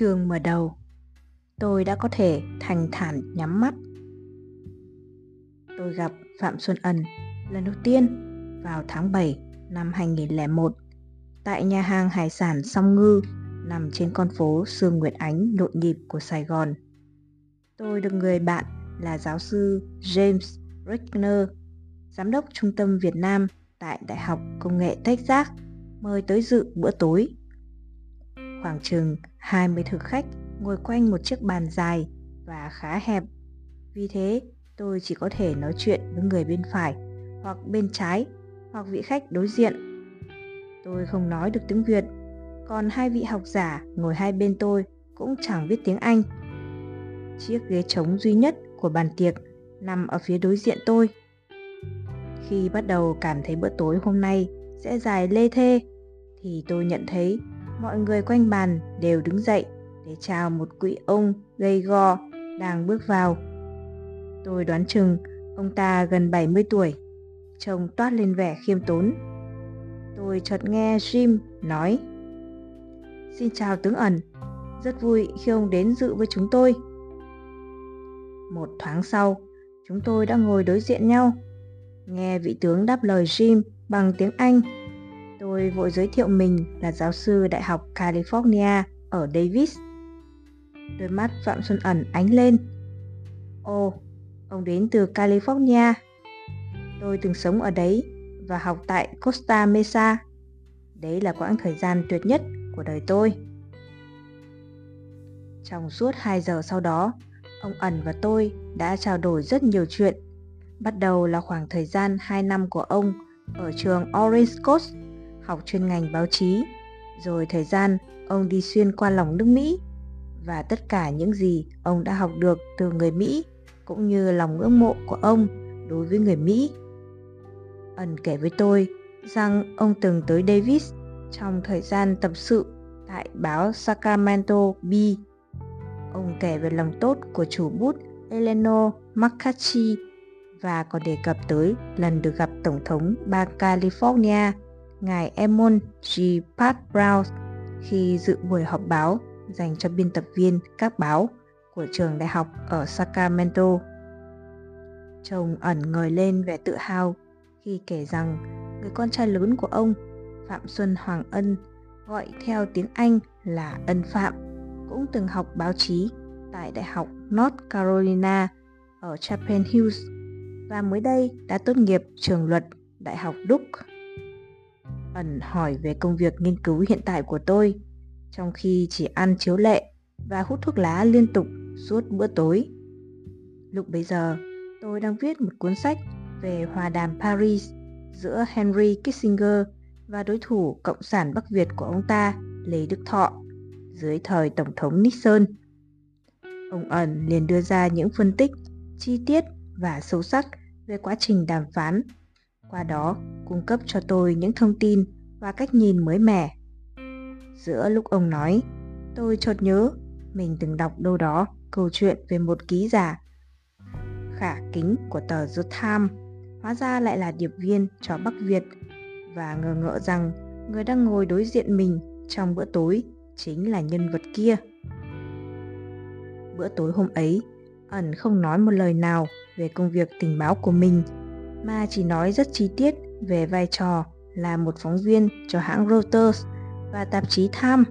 Trường mở đầu Tôi đã có thể thành thản nhắm mắt Tôi gặp Phạm Xuân Ân lần đầu tiên vào tháng 7 năm 2001 tại nhà hàng hải sản Song Ngư nằm trên con phố Sương Nguyệt Ánh nhộn nhịp của Sài Gòn. Tôi được người bạn là giáo sư James Rickner, giám đốc trung tâm Việt Nam tại Đại học Công nghệ Texas mời tới dự bữa tối. Khoảng chừng 20 thực khách ngồi quanh một chiếc bàn dài và khá hẹp. Vì thế, tôi chỉ có thể nói chuyện với người bên phải hoặc bên trái hoặc vị khách đối diện. Tôi không nói được tiếng Việt, còn hai vị học giả ngồi hai bên tôi cũng chẳng biết tiếng Anh. Chiếc ghế trống duy nhất của bàn tiệc nằm ở phía đối diện tôi. Khi bắt đầu cảm thấy bữa tối hôm nay sẽ dài lê thê, thì tôi nhận thấy mọi người quanh bàn đều đứng dậy để chào một quỹ ông gầy gò đang bước vào. Tôi đoán chừng ông ta gần 70 tuổi, trông toát lên vẻ khiêm tốn. Tôi chợt nghe Jim nói Xin chào tướng ẩn, rất vui khi ông đến dự với chúng tôi. Một thoáng sau, chúng tôi đã ngồi đối diện nhau. Nghe vị tướng đáp lời Jim bằng tiếng Anh. Tôi vội giới thiệu mình là giáo sư Đại học California ở Davis. Đôi mắt Phạm Xuân Ẩn ánh lên. Ồ, ông đến từ California. Tôi từng sống ở đấy và học tại Costa Mesa. Đấy là quãng thời gian tuyệt nhất của đời tôi. Trong suốt 2 giờ sau đó, ông Ẩn và tôi đã trao đổi rất nhiều chuyện. Bắt đầu là khoảng thời gian 2 năm của ông ở trường Orange Coast, học chuyên ngành báo chí, rồi thời gian ông đi xuyên qua lòng nước Mỹ và tất cả những gì ông đã học được từ người Mỹ cũng như lòng ngưỡng mộ của ông đối với người Mỹ. Ẩn kể với tôi rằng ông từng tới Davis trong thời gian tập sự tại báo Sacramento Bee. Ông kể về lòng tốt của chủ bút Eleanor McCarthy và còn đề cập tới lần được gặp Tổng thống bang California, ngài Emon G. Pat Brown khi dự buổi họp báo dành cho biên tập viên các báo của trường đại học ở Sacramento. Chồng ẩn ngời lên vẻ tự hào khi kể rằng người con trai lớn của ông Phạm Xuân Hoàng Ân, gọi theo tiếng Anh là Ân Phạm, cũng từng học báo chí tại Đại học North Carolina ở Chapel Hills và mới đây đã tốt nghiệp trường luật Đại học Duke. Ẩn hỏi về công việc nghiên cứu hiện tại của tôi, trong khi chỉ ăn chiếu lệ và hút thuốc lá liên tục suốt bữa tối. Lúc bấy giờ, tôi đang viết một cuốn sách về hòa đàm Paris giữa Henry Kissinger và đối thủ Cộng sản Bắc Việt của ông ta, Lê Đức Thọ, dưới thời Tổng thống Nixon. Ông ẩn liền đưa ra những phân tích chi tiết và sâu sắc về quá trình đàm phán, qua đó cung cấp cho tôi những thông tin và cách nhìn mới mẻ. Giữa lúc ông nói, tôi chợt nhớ mình từng đọc đâu đó câu chuyện về một ký giả khả kính của tờ The Times, hóa ra lại là điệp viên cho Bắc Việt và ngờ ngợ rằng người đang ngồi đối diện mình trong bữa tối chính là nhân vật kia. Bữa tối hôm ấy, ẩn không nói một lời nào về công việc tình báo của mình, mà chỉ nói rất chi tiết về vai trò là một phóng viên cho hãng Reuters và tạp chí Time.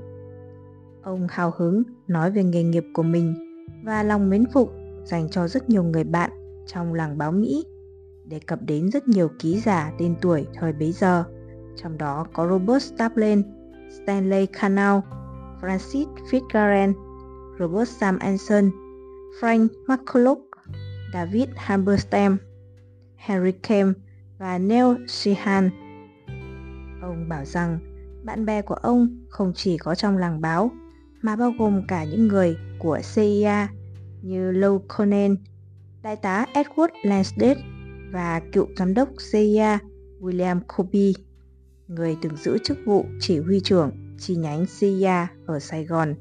Ông hào hứng nói về nghề nghiệp của mình và lòng mến phục dành cho rất nhiều người bạn trong làng báo Mỹ đề cập đến rất nhiều ký giả tên tuổi thời bấy giờ, trong đó có Robert Stapleton, Stanley Canal, Francis Fitzgerald, Robert Sam Anson, Frank McCulloch, David Halberstam, Harry Kemp và Neil Sheehan. Ông bảo rằng bạn bè của ông không chỉ có trong làng báo mà bao gồm cả những người của CIA như Lou Conan, đại tá Edward Lansdale và cựu giám đốc CIA William Kobe, người từng giữ chức vụ chỉ huy trưởng chi nhánh CIA ở Sài Gòn.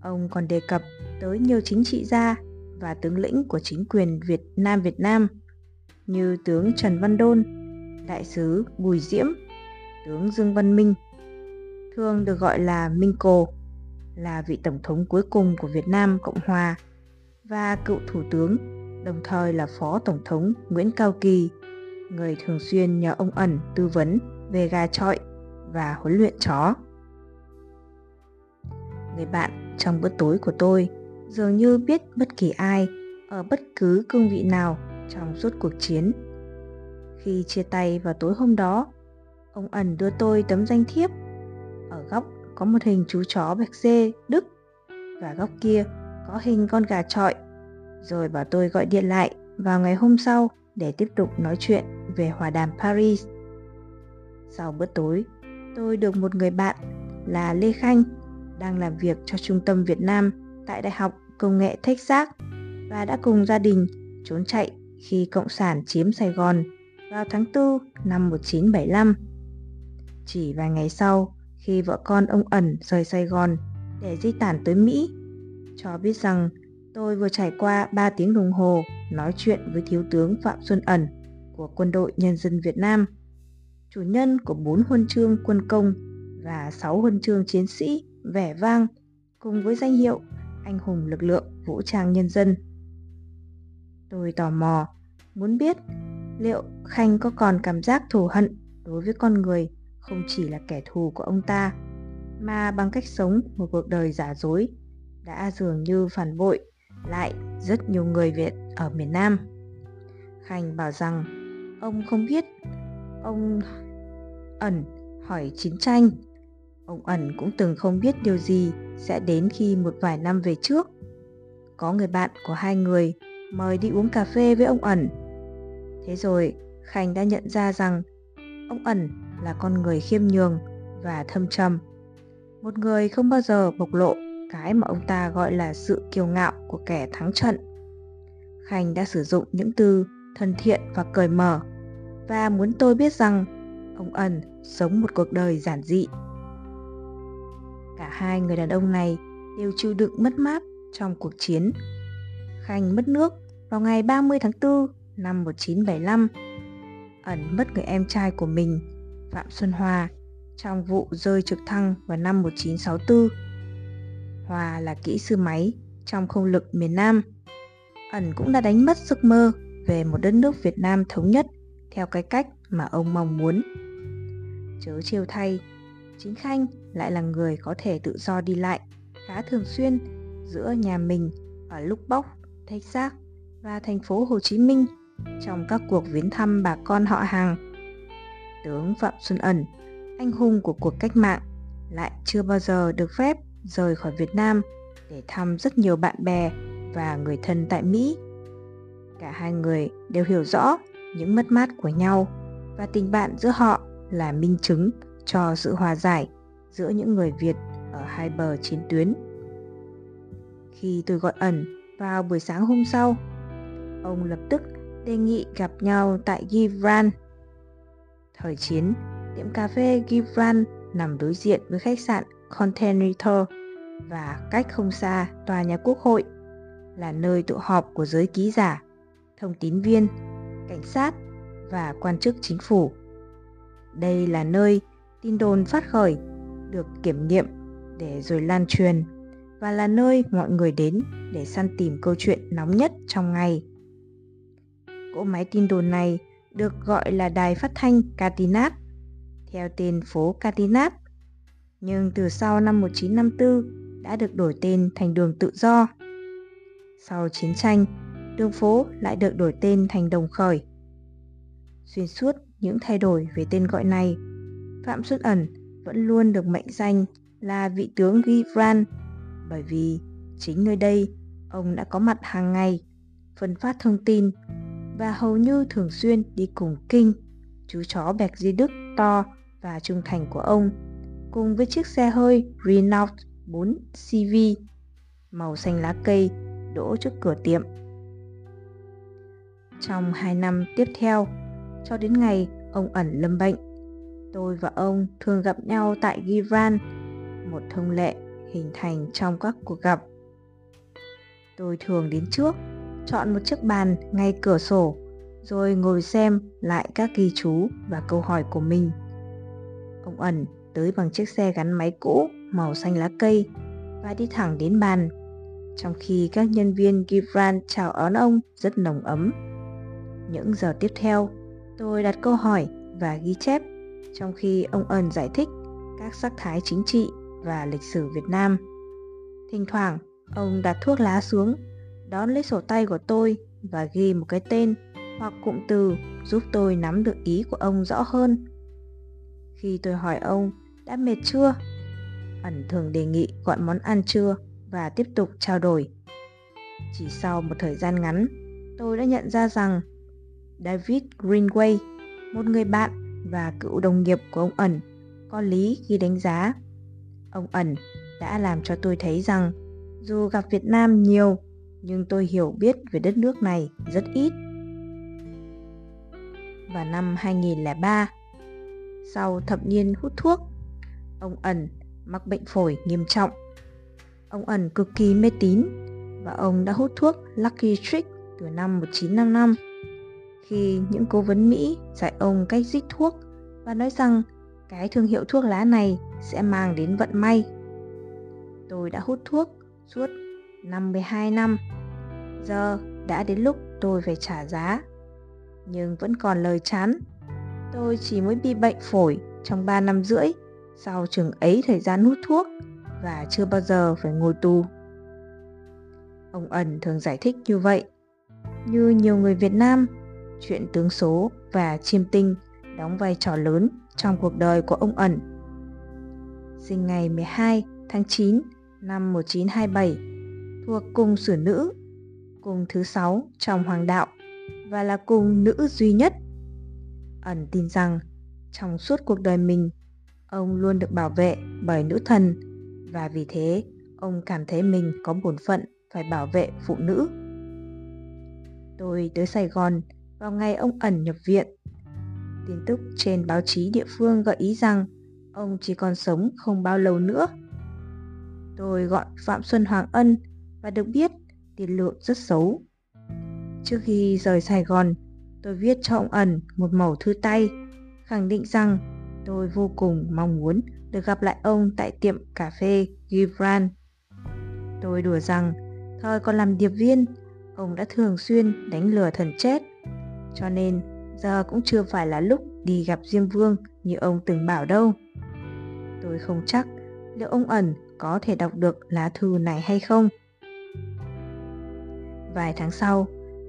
Ông còn đề cập tới nhiều chính trị gia và tướng lĩnh của chính quyền Việt Nam Việt Nam như tướng Trần Văn Đôn, đại sứ Bùi Diễm, tướng Dương Văn Minh, thường được gọi là Minh Cồ, là vị tổng thống cuối cùng của Việt Nam Cộng Hòa và cựu thủ tướng, đồng thời là phó tổng thống Nguyễn Cao Kỳ, người thường xuyên nhờ ông ẩn tư vấn về gà trọi và huấn luyện chó. Người bạn trong bữa tối của tôi dường như biết bất kỳ ai ở bất cứ cương vị nào trong suốt cuộc chiến. Khi chia tay vào tối hôm đó, ông ẩn đưa tôi tấm danh thiếp. Ở góc có một hình chú chó bạch dê Đức và góc kia có hình con gà trọi. Rồi bảo tôi gọi điện lại vào ngày hôm sau để tiếp tục nói chuyện về hòa đàm Paris. Sau bữa tối, tôi được một người bạn là Lê Khanh đang làm việc cho Trung tâm Việt Nam tại Đại học Công nghệ Texas và đã cùng gia đình trốn chạy khi Cộng sản chiếm Sài Gòn vào tháng 4 năm 1975. Chỉ vài ngày sau, khi vợ con ông ẩn rời Sài Gòn để di tản tới Mỹ, cho biết rằng tôi vừa trải qua 3 tiếng đồng hồ nói chuyện với Thiếu tướng Phạm Xuân Ẩn của Quân đội Nhân dân Việt Nam, chủ nhân của 4 huân chương quân công và 6 huân chương chiến sĩ vẻ vang cùng với danh hiệu anh hùng lực lượng vũ trang nhân dân. Tôi tò mò, muốn biết liệu Khanh có còn cảm giác thù hận đối với con người không chỉ là kẻ thù của ông ta, mà bằng cách sống một cuộc đời giả dối đã dường như phản bội lại rất nhiều người Việt ở miền Nam. Khanh bảo rằng ông không biết, ông ẩn hỏi chiến tranh. Ông ẩn cũng từng không biết điều gì sẽ đến khi một vài năm về trước. Có người bạn của hai người mời đi uống cà phê với ông ẩn. Thế rồi, Khanh đã nhận ra rằng ông ẩn là con người khiêm nhường và thâm trầm. Một người không bao giờ bộc lộ cái mà ông ta gọi là sự kiêu ngạo của kẻ thắng trận. Khanh đã sử dụng những từ thân thiện và cởi mở và muốn tôi biết rằng ông ẩn sống một cuộc đời giản dị. Cả hai người đàn ông này đều chịu đựng mất mát trong cuộc chiến. Khanh mất nước vào ngày 30 tháng 4 năm 1975. Ẩn mất người em trai của mình, Phạm Xuân Hòa, trong vụ rơi trực thăng vào năm 1964. Hòa là kỹ sư máy trong không lực miền Nam. Ẩn cũng đã đánh mất giấc mơ về một đất nước Việt Nam thống nhất theo cái cách mà ông mong muốn. Chớ chiêu thay, chính Khanh lại là người có thể tự do đi lại khá thường xuyên giữa nhà mình ở lúc bóc, Texas và thành phố Hồ Chí Minh trong các cuộc viếng thăm bà con họ hàng. Tướng Phạm Xuân Ẩn, anh hùng của cuộc cách mạng, lại chưa bao giờ được phép rời khỏi Việt Nam để thăm rất nhiều bạn bè và người thân tại Mỹ. Cả hai người đều hiểu rõ những mất mát của nhau và tình bạn giữa họ là minh chứng cho sự hòa giải giữa những người Việt ở hai bờ chiến tuyến. Khi tôi gọi ẩn vào buổi sáng hôm sau, ông lập tức đề nghị gặp nhau tại Givran. Thời chiến, tiệm cà phê Givran nằm đối diện với khách sạn Continental và cách không xa tòa nhà quốc hội là nơi tụ họp của giới ký giả, thông tín viên, cảnh sát và quan chức chính phủ. Đây là nơi tin đồn phát khởi được kiểm nghiệm để rồi lan truyền và là nơi mọi người đến để săn tìm câu chuyện nóng nhất trong ngày. Cỗ máy tin đồn này được gọi là đài phát thanh Catinat, theo tên phố Catinat. Nhưng từ sau năm 1954 đã được đổi tên thành đường tự do. Sau chiến tranh, đường phố lại được đổi tên thành Đồng Khởi. Xuyên suốt những thay đổi về tên gọi này, Phạm Xuân Ẩn vẫn luôn được mệnh danh là vị tướng Gibran bởi vì chính nơi đây ông đã có mặt hàng ngày phân phát thông tin và hầu như thường xuyên đi cùng Kinh, chú chó bẹc di đức to và trung thành của ông, cùng với chiếc xe hơi Renault 4 CV màu xanh lá cây đỗ trước cửa tiệm. Trong hai năm tiếp theo, cho đến ngày ông ẩn lâm bệnh, tôi và ông thường gặp nhau tại Givran, một thông lệ hình thành trong các cuộc gặp. Tôi thường đến trước chọn một chiếc bàn ngay cửa sổ rồi ngồi xem lại các ghi chú và câu hỏi của mình. Ông ẩn tới bằng chiếc xe gắn máy cũ màu xanh lá cây và đi thẳng đến bàn, trong khi các nhân viên Gibran chào đón ông rất nồng ấm. Những giờ tiếp theo, tôi đặt câu hỏi và ghi chép, trong khi ông Ẩn giải thích các sắc thái chính trị và lịch sử Việt Nam. Thỉnh thoảng, ông đặt thuốc lá xuống, đón lấy sổ tay của tôi và ghi một cái tên hoặc cụm từ giúp tôi nắm được ý của ông rõ hơn. Khi tôi hỏi ông đã mệt chưa, ẩn thường đề nghị gọi món ăn trưa và tiếp tục trao đổi. Chỉ sau một thời gian ngắn, tôi đã nhận ra rằng David Greenway, một người bạn và cựu đồng nghiệp của ông ẩn, có lý khi đánh giá. Ông ẩn đã làm cho tôi thấy rằng dù gặp Việt Nam nhiều, nhưng tôi hiểu biết về đất nước này rất ít. Vào năm 2003, sau thập niên hút thuốc, ông ẩn mắc bệnh phổi nghiêm trọng. Ông ẩn cực kỳ mê tín và ông đã hút thuốc Lucky Trick từ năm 1955 khi những cố vấn Mỹ dạy ông cách rít thuốc và nói rằng cái thương hiệu thuốc lá này sẽ mang đến vận may. Tôi đã hút thuốc suốt 52 năm. Giờ đã đến lúc tôi phải trả giá. Nhưng vẫn còn lời chán. Tôi chỉ mới bị bệnh phổi trong 3 năm rưỡi sau chừng ấy thời gian hút thuốc và chưa bao giờ phải ngồi tù. Ông ẩn thường giải thích như vậy. Như nhiều người Việt Nam, chuyện tướng số và chiêm tinh đóng vai trò lớn trong cuộc đời của ông ẩn. Sinh ngày 12 tháng 9 năm 1927, thuộc cung sử nữ, cung thứ sáu trong hoàng đạo và là cung nữ duy nhất. Ẩn tin rằng trong suốt cuộc đời mình, ông luôn được bảo vệ bởi nữ thần và vì thế ông cảm thấy mình có bổn phận phải bảo vệ phụ nữ. Tôi tới Sài Gòn vào ngày ông ẩn nhập viện. Tin tức trên báo chí địa phương gợi ý rằng ông chỉ còn sống không bao lâu nữa. Tôi gọi Phạm Xuân Hoàng Ân và được biết tiền lượng rất xấu. Trước khi rời Sài Gòn, tôi viết cho ông ẩn một mẩu thư tay, khẳng định rằng tôi vô cùng mong muốn được gặp lại ông tại tiệm cà phê Gibran. Tôi đùa rằng, thời còn làm điệp viên, ông đã thường xuyên đánh lừa thần chết. Cho nên, giờ cũng chưa phải là lúc đi gặp Diêm Vương như ông từng bảo đâu. Tôi không chắc liệu ông ẩn có thể đọc được lá thư này hay không. Vài tháng sau,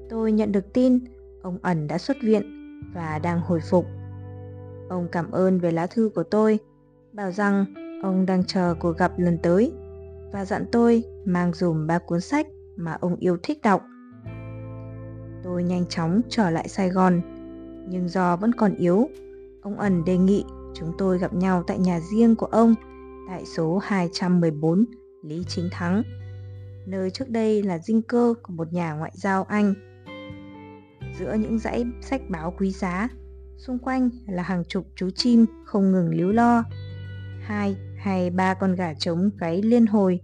tôi nhận được tin ông ẩn đã xuất viện và đang hồi phục. Ông cảm ơn về lá thư của tôi, bảo rằng ông đang chờ cuộc gặp lần tới và dặn tôi mang dùm ba cuốn sách mà ông yêu thích đọc. Tôi nhanh chóng trở lại Sài Gòn, nhưng do vẫn còn yếu, ông ẩn đề nghị chúng tôi gặp nhau tại nhà riêng của ông tại số 214 Lý Chính Thắng, nơi trước đây là dinh cơ của một nhà ngoại giao Anh. Giữa những dãy sách báo quý giá, xung quanh là hàng chục chú chim không ngừng líu lo. Hai hay ba con gà trống gáy liên hồi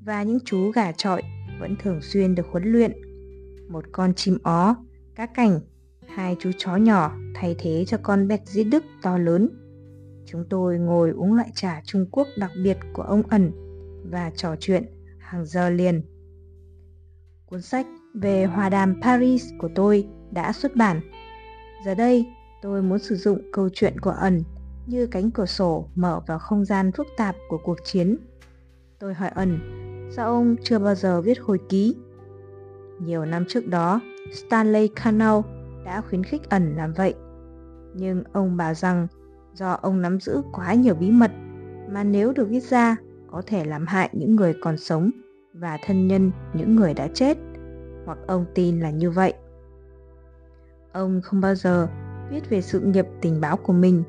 và những chú gà trọi vẫn thường xuyên được huấn luyện. Một con chim ó, cá cảnh, hai chú chó nhỏ thay thế cho con bẹt giết đức to lớn Chúng tôi ngồi uống loại trà Trung Quốc đặc biệt của ông ẩn và trò chuyện hàng giờ liền. Cuốn sách về hòa đàm Paris của tôi đã xuất bản. Giờ đây, tôi muốn sử dụng câu chuyện của ẩn như cánh cửa sổ mở vào không gian phức tạp của cuộc chiến. Tôi hỏi ẩn, sao ông chưa bao giờ viết hồi ký? Nhiều năm trước đó, Stanley Cannell đã khuyến khích ẩn làm vậy. Nhưng ông bảo rằng do ông nắm giữ quá nhiều bí mật mà nếu được viết ra có thể làm hại những người còn sống và thân nhân những người đã chết, hoặc ông tin là như vậy ông không bao giờ viết về sự nghiệp tình báo của mình,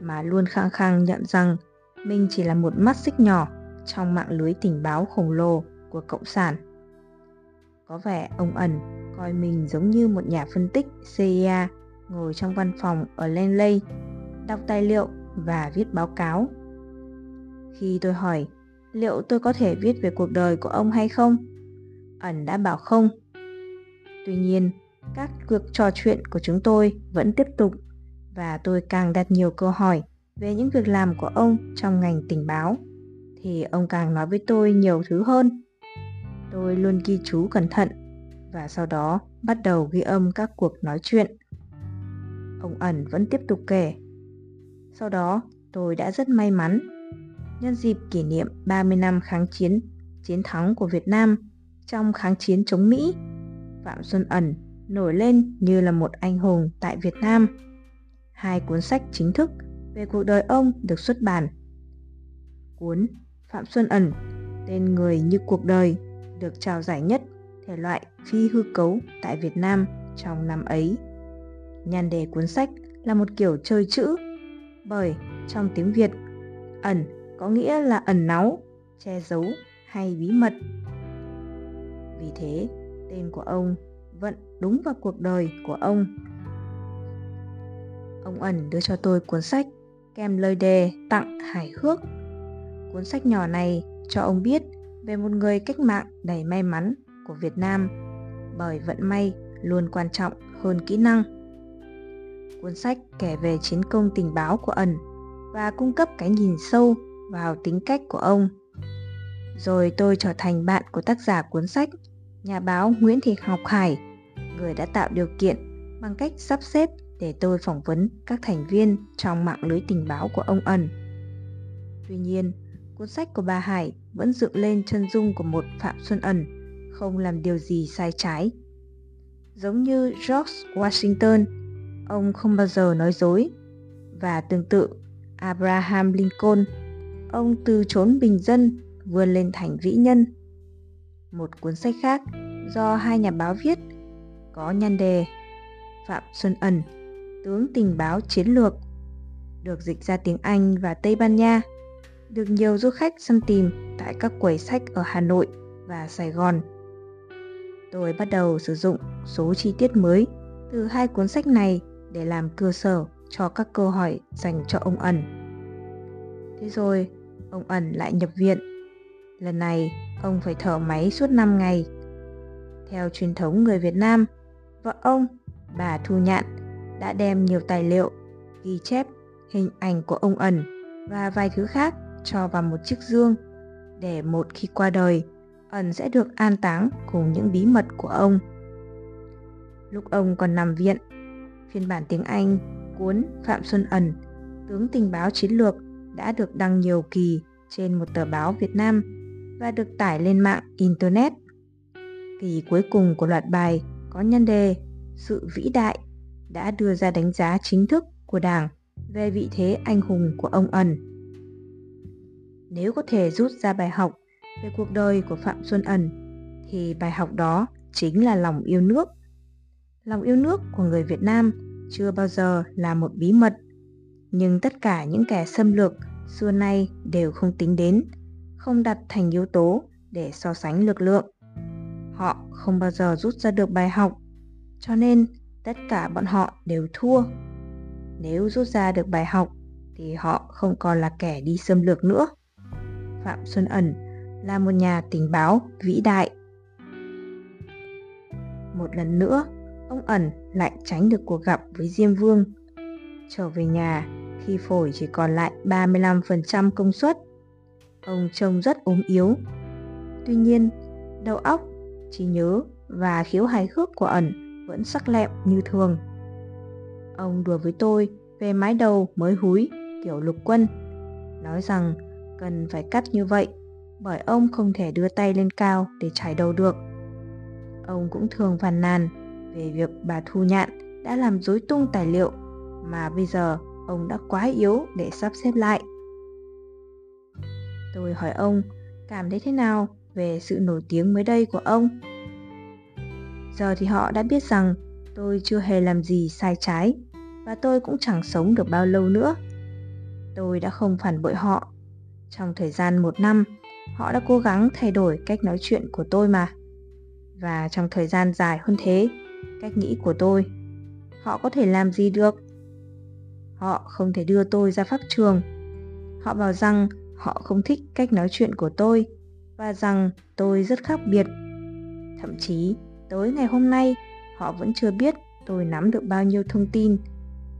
mà luôn khăng khăng nhận rằng mình chỉ là một mắt xích nhỏ trong mạng lưới tình báo khổng lồ của cộng sản có vẻ ông ẩn coi mình giống như một nhà phân tích CIA ngồi trong văn phòng ở Lenley, đọc tài liệu và viết báo cáo. Khi tôi hỏi liệu tôi có thể viết về cuộc đời của ông hay không, ẩn đã bảo không. Tuy nhiên, các cuộc trò chuyện của chúng tôi vẫn tiếp tục và tôi càng đặt nhiều câu hỏi về những việc làm của ông trong ngành tình báo. thì ông càng nói với tôi nhiều thứ hơn. Tôi luôn ghi chú cẩn thận và sau đó bắt đầu ghi âm các cuộc nói chuyện. Ông ẩn vẫn tiếp tục kể. Sau đó, tôi đã rất may mắn. Nhân dịp kỷ niệm 30 năm kháng chiến, chiến thắng của Việt Nam trong kháng chiến chống Mỹ, Phạm Xuân Ẩn nổi lên như là một anh hùng tại Việt Nam. Hai cuốn sách chính thức về cuộc đời ông được xuất bản. Cuốn Phạm Xuân Ẩn, tên người như cuộc đời, được trao giải nhất thể loại phi hư cấu tại Việt Nam trong năm ấy. Nhan đề cuốn sách là một kiểu chơi chữ, bởi trong tiếng Việt, ẩn có nghĩa là ẩn náu, che giấu hay bí mật. Vì thế, tên của ông vẫn đúng vào cuộc đời của ông. Ông ẩn đưa cho tôi cuốn sách kèm lời đề tặng hài hước. Cuốn sách nhỏ này cho ông biết về một người cách mạng đầy may mắn của Việt Nam bởi vận may luôn quan trọng hơn kỹ năng. Cuốn sách kể về chiến công tình báo của ẩn và cung cấp cái nhìn sâu vào tính cách của ông. Rồi tôi trở thành bạn của tác giả cuốn sách, nhà báo Nguyễn Thị Ngọc Hải, người đã tạo điều kiện bằng cách sắp xếp để tôi phỏng vấn các thành viên trong mạng lưới tình báo của ông ẩn. Tuy nhiên, cuốn sách của bà Hải vẫn dựng lên chân dung của một Phạm Xuân ẩn không làm điều gì sai trái. Giống như George Washington, ông không bao giờ nói dối. Và tương tự, Abraham Lincoln, ông từ chốn bình dân vươn lên thành vĩ nhân. Một cuốn sách khác do hai nhà báo viết có nhan đề Phạm Xuân Ẩn, tướng tình báo chiến lược, được dịch ra tiếng Anh và Tây Ban Nha, được nhiều du khách săn tìm tại các quầy sách ở Hà Nội và Sài Gòn tôi bắt đầu sử dụng số chi tiết mới từ hai cuốn sách này để làm cơ sở cho các câu hỏi dành cho ông ẩn. Thế rồi, ông ẩn lại nhập viện. Lần này, ông phải thở máy suốt 5 ngày. Theo truyền thống người Việt Nam, vợ ông, bà Thu Nhạn, đã đem nhiều tài liệu, ghi chép, hình ảnh của ông ẩn và vài thứ khác cho vào một chiếc dương để một khi qua đời ẩn sẽ được an táng cùng những bí mật của ông. Lúc ông còn nằm viện, phiên bản tiếng Anh cuốn Phạm Xuân Ẩn, tướng tình báo chiến lược đã được đăng nhiều kỳ trên một tờ báo Việt Nam và được tải lên mạng Internet. Kỳ cuối cùng của loạt bài có nhân đề Sự vĩ đại đã đưa ra đánh giá chính thức của Đảng về vị thế anh hùng của ông Ẩn. Nếu có thể rút ra bài học về cuộc đời của Phạm Xuân Ẩn thì bài học đó chính là lòng yêu nước. Lòng yêu nước của người Việt Nam chưa bao giờ là một bí mật, nhưng tất cả những kẻ xâm lược xưa nay đều không tính đến, không đặt thành yếu tố để so sánh lực lượng. Họ không bao giờ rút ra được bài học, cho nên tất cả bọn họ đều thua. Nếu rút ra được bài học thì họ không còn là kẻ đi xâm lược nữa. Phạm Xuân Ẩn là một nhà tình báo vĩ đại. Một lần nữa, ông ẩn lại tránh được cuộc gặp với Diêm Vương. Trở về nhà khi phổi chỉ còn lại 35% công suất. Ông trông rất ốm yếu. Tuy nhiên, đầu óc, trí nhớ và khiếu hài hước của ẩn vẫn sắc lẹm như thường. Ông đùa với tôi về mái đầu mới húi kiểu lục quân, nói rằng cần phải cắt như vậy bởi ông không thể đưa tay lên cao để chải đầu được. Ông cũng thường phàn nàn về việc bà Thu Nhạn đã làm rối tung tài liệu mà bây giờ ông đã quá yếu để sắp xếp lại. Tôi hỏi ông cảm thấy thế nào về sự nổi tiếng mới đây của ông. Giờ thì họ đã biết rằng tôi chưa hề làm gì sai trái và tôi cũng chẳng sống được bao lâu nữa. Tôi đã không phản bội họ. Trong thời gian một năm, họ đã cố gắng thay đổi cách nói chuyện của tôi mà. Và trong thời gian dài hơn thế cách nghĩ của tôi họ có thể làm gì được? Họ không thể đưa tôi ra pháp trường. Họ bảo rằng họ không thích cách nói chuyện của tôi và rằng tôi rất khác biệt. Thậm chí tới ngày hôm nay họ vẫn chưa biết tôi nắm được bao nhiêu thông tin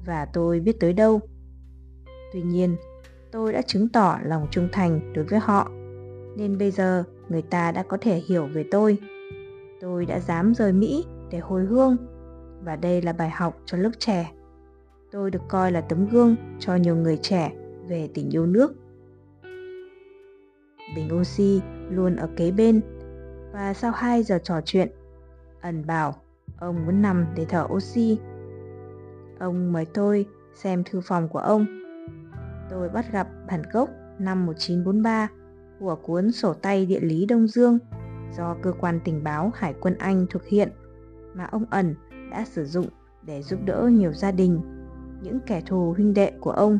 và tôi biết tới đâu. Tuy nhiên Tôi đã chứng tỏ lòng trung thành đối với họ, nên bây giờ người ta đã có thể hiểu về tôi. Tôi đã dám rời Mỹ để hồi hương, và đây là bài học cho lớp trẻ. Tôi được coi là tấm gương cho nhiều người trẻ về tình yêu nước. Bình oxy luôn ở kế bên, và sau 2 giờ trò chuyện, ẩn bảo ông muốn nằm để thở oxy. Ông mời tôi xem thư phòng của ông. Tôi bắt gặp bản gốc năm 1943 của cuốn sổ tay địa lý Đông Dương do cơ quan tình báo Hải quân Anh thực hiện mà ông ẩn đã sử dụng để giúp đỡ nhiều gia đình, những kẻ thù huynh đệ của ông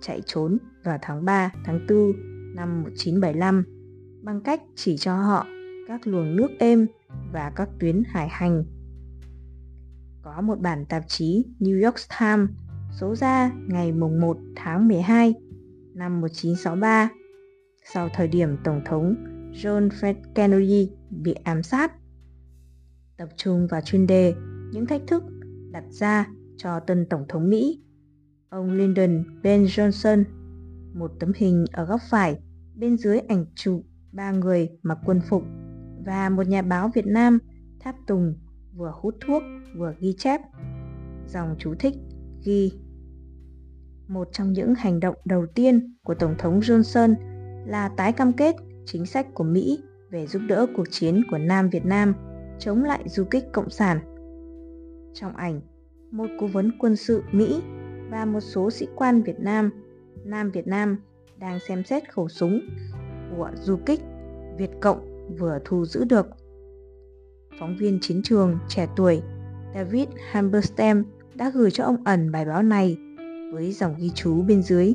chạy trốn vào tháng 3, tháng 4 năm 1975 bằng cách chỉ cho họ các luồng nước êm và các tuyến hải hành. Có một bản tạp chí New York Times số ra ngày mùng 1 tháng 12 năm 1963 sau thời điểm Tổng thống John F. Kennedy bị ám sát. Tập trung vào chuyên đề những thách thức đặt ra cho tân Tổng thống Mỹ, ông Lyndon B. Johnson. Một tấm hình ở góc phải bên dưới ảnh chụp ba người mặc quân phục và một nhà báo Việt Nam tháp tùng vừa hút thuốc vừa ghi chép. Dòng chú thích ghi một trong những hành động đầu tiên của Tổng thống Johnson là tái cam kết chính sách của Mỹ về giúp đỡ cuộc chiến của Nam Việt Nam chống lại du kích cộng sản. Trong ảnh, một cố vấn quân sự Mỹ và một số sĩ quan Việt Nam, Nam Việt Nam đang xem xét khẩu súng của du kích Việt Cộng vừa thu giữ được. Phóng viên chiến trường trẻ tuổi David Hamberstam đã gửi cho ông ẩn bài báo này với dòng ghi chú bên dưới.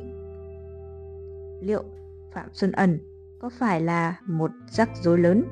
Liệu Phạm Xuân Ẩn có phải là một rắc rối lớn?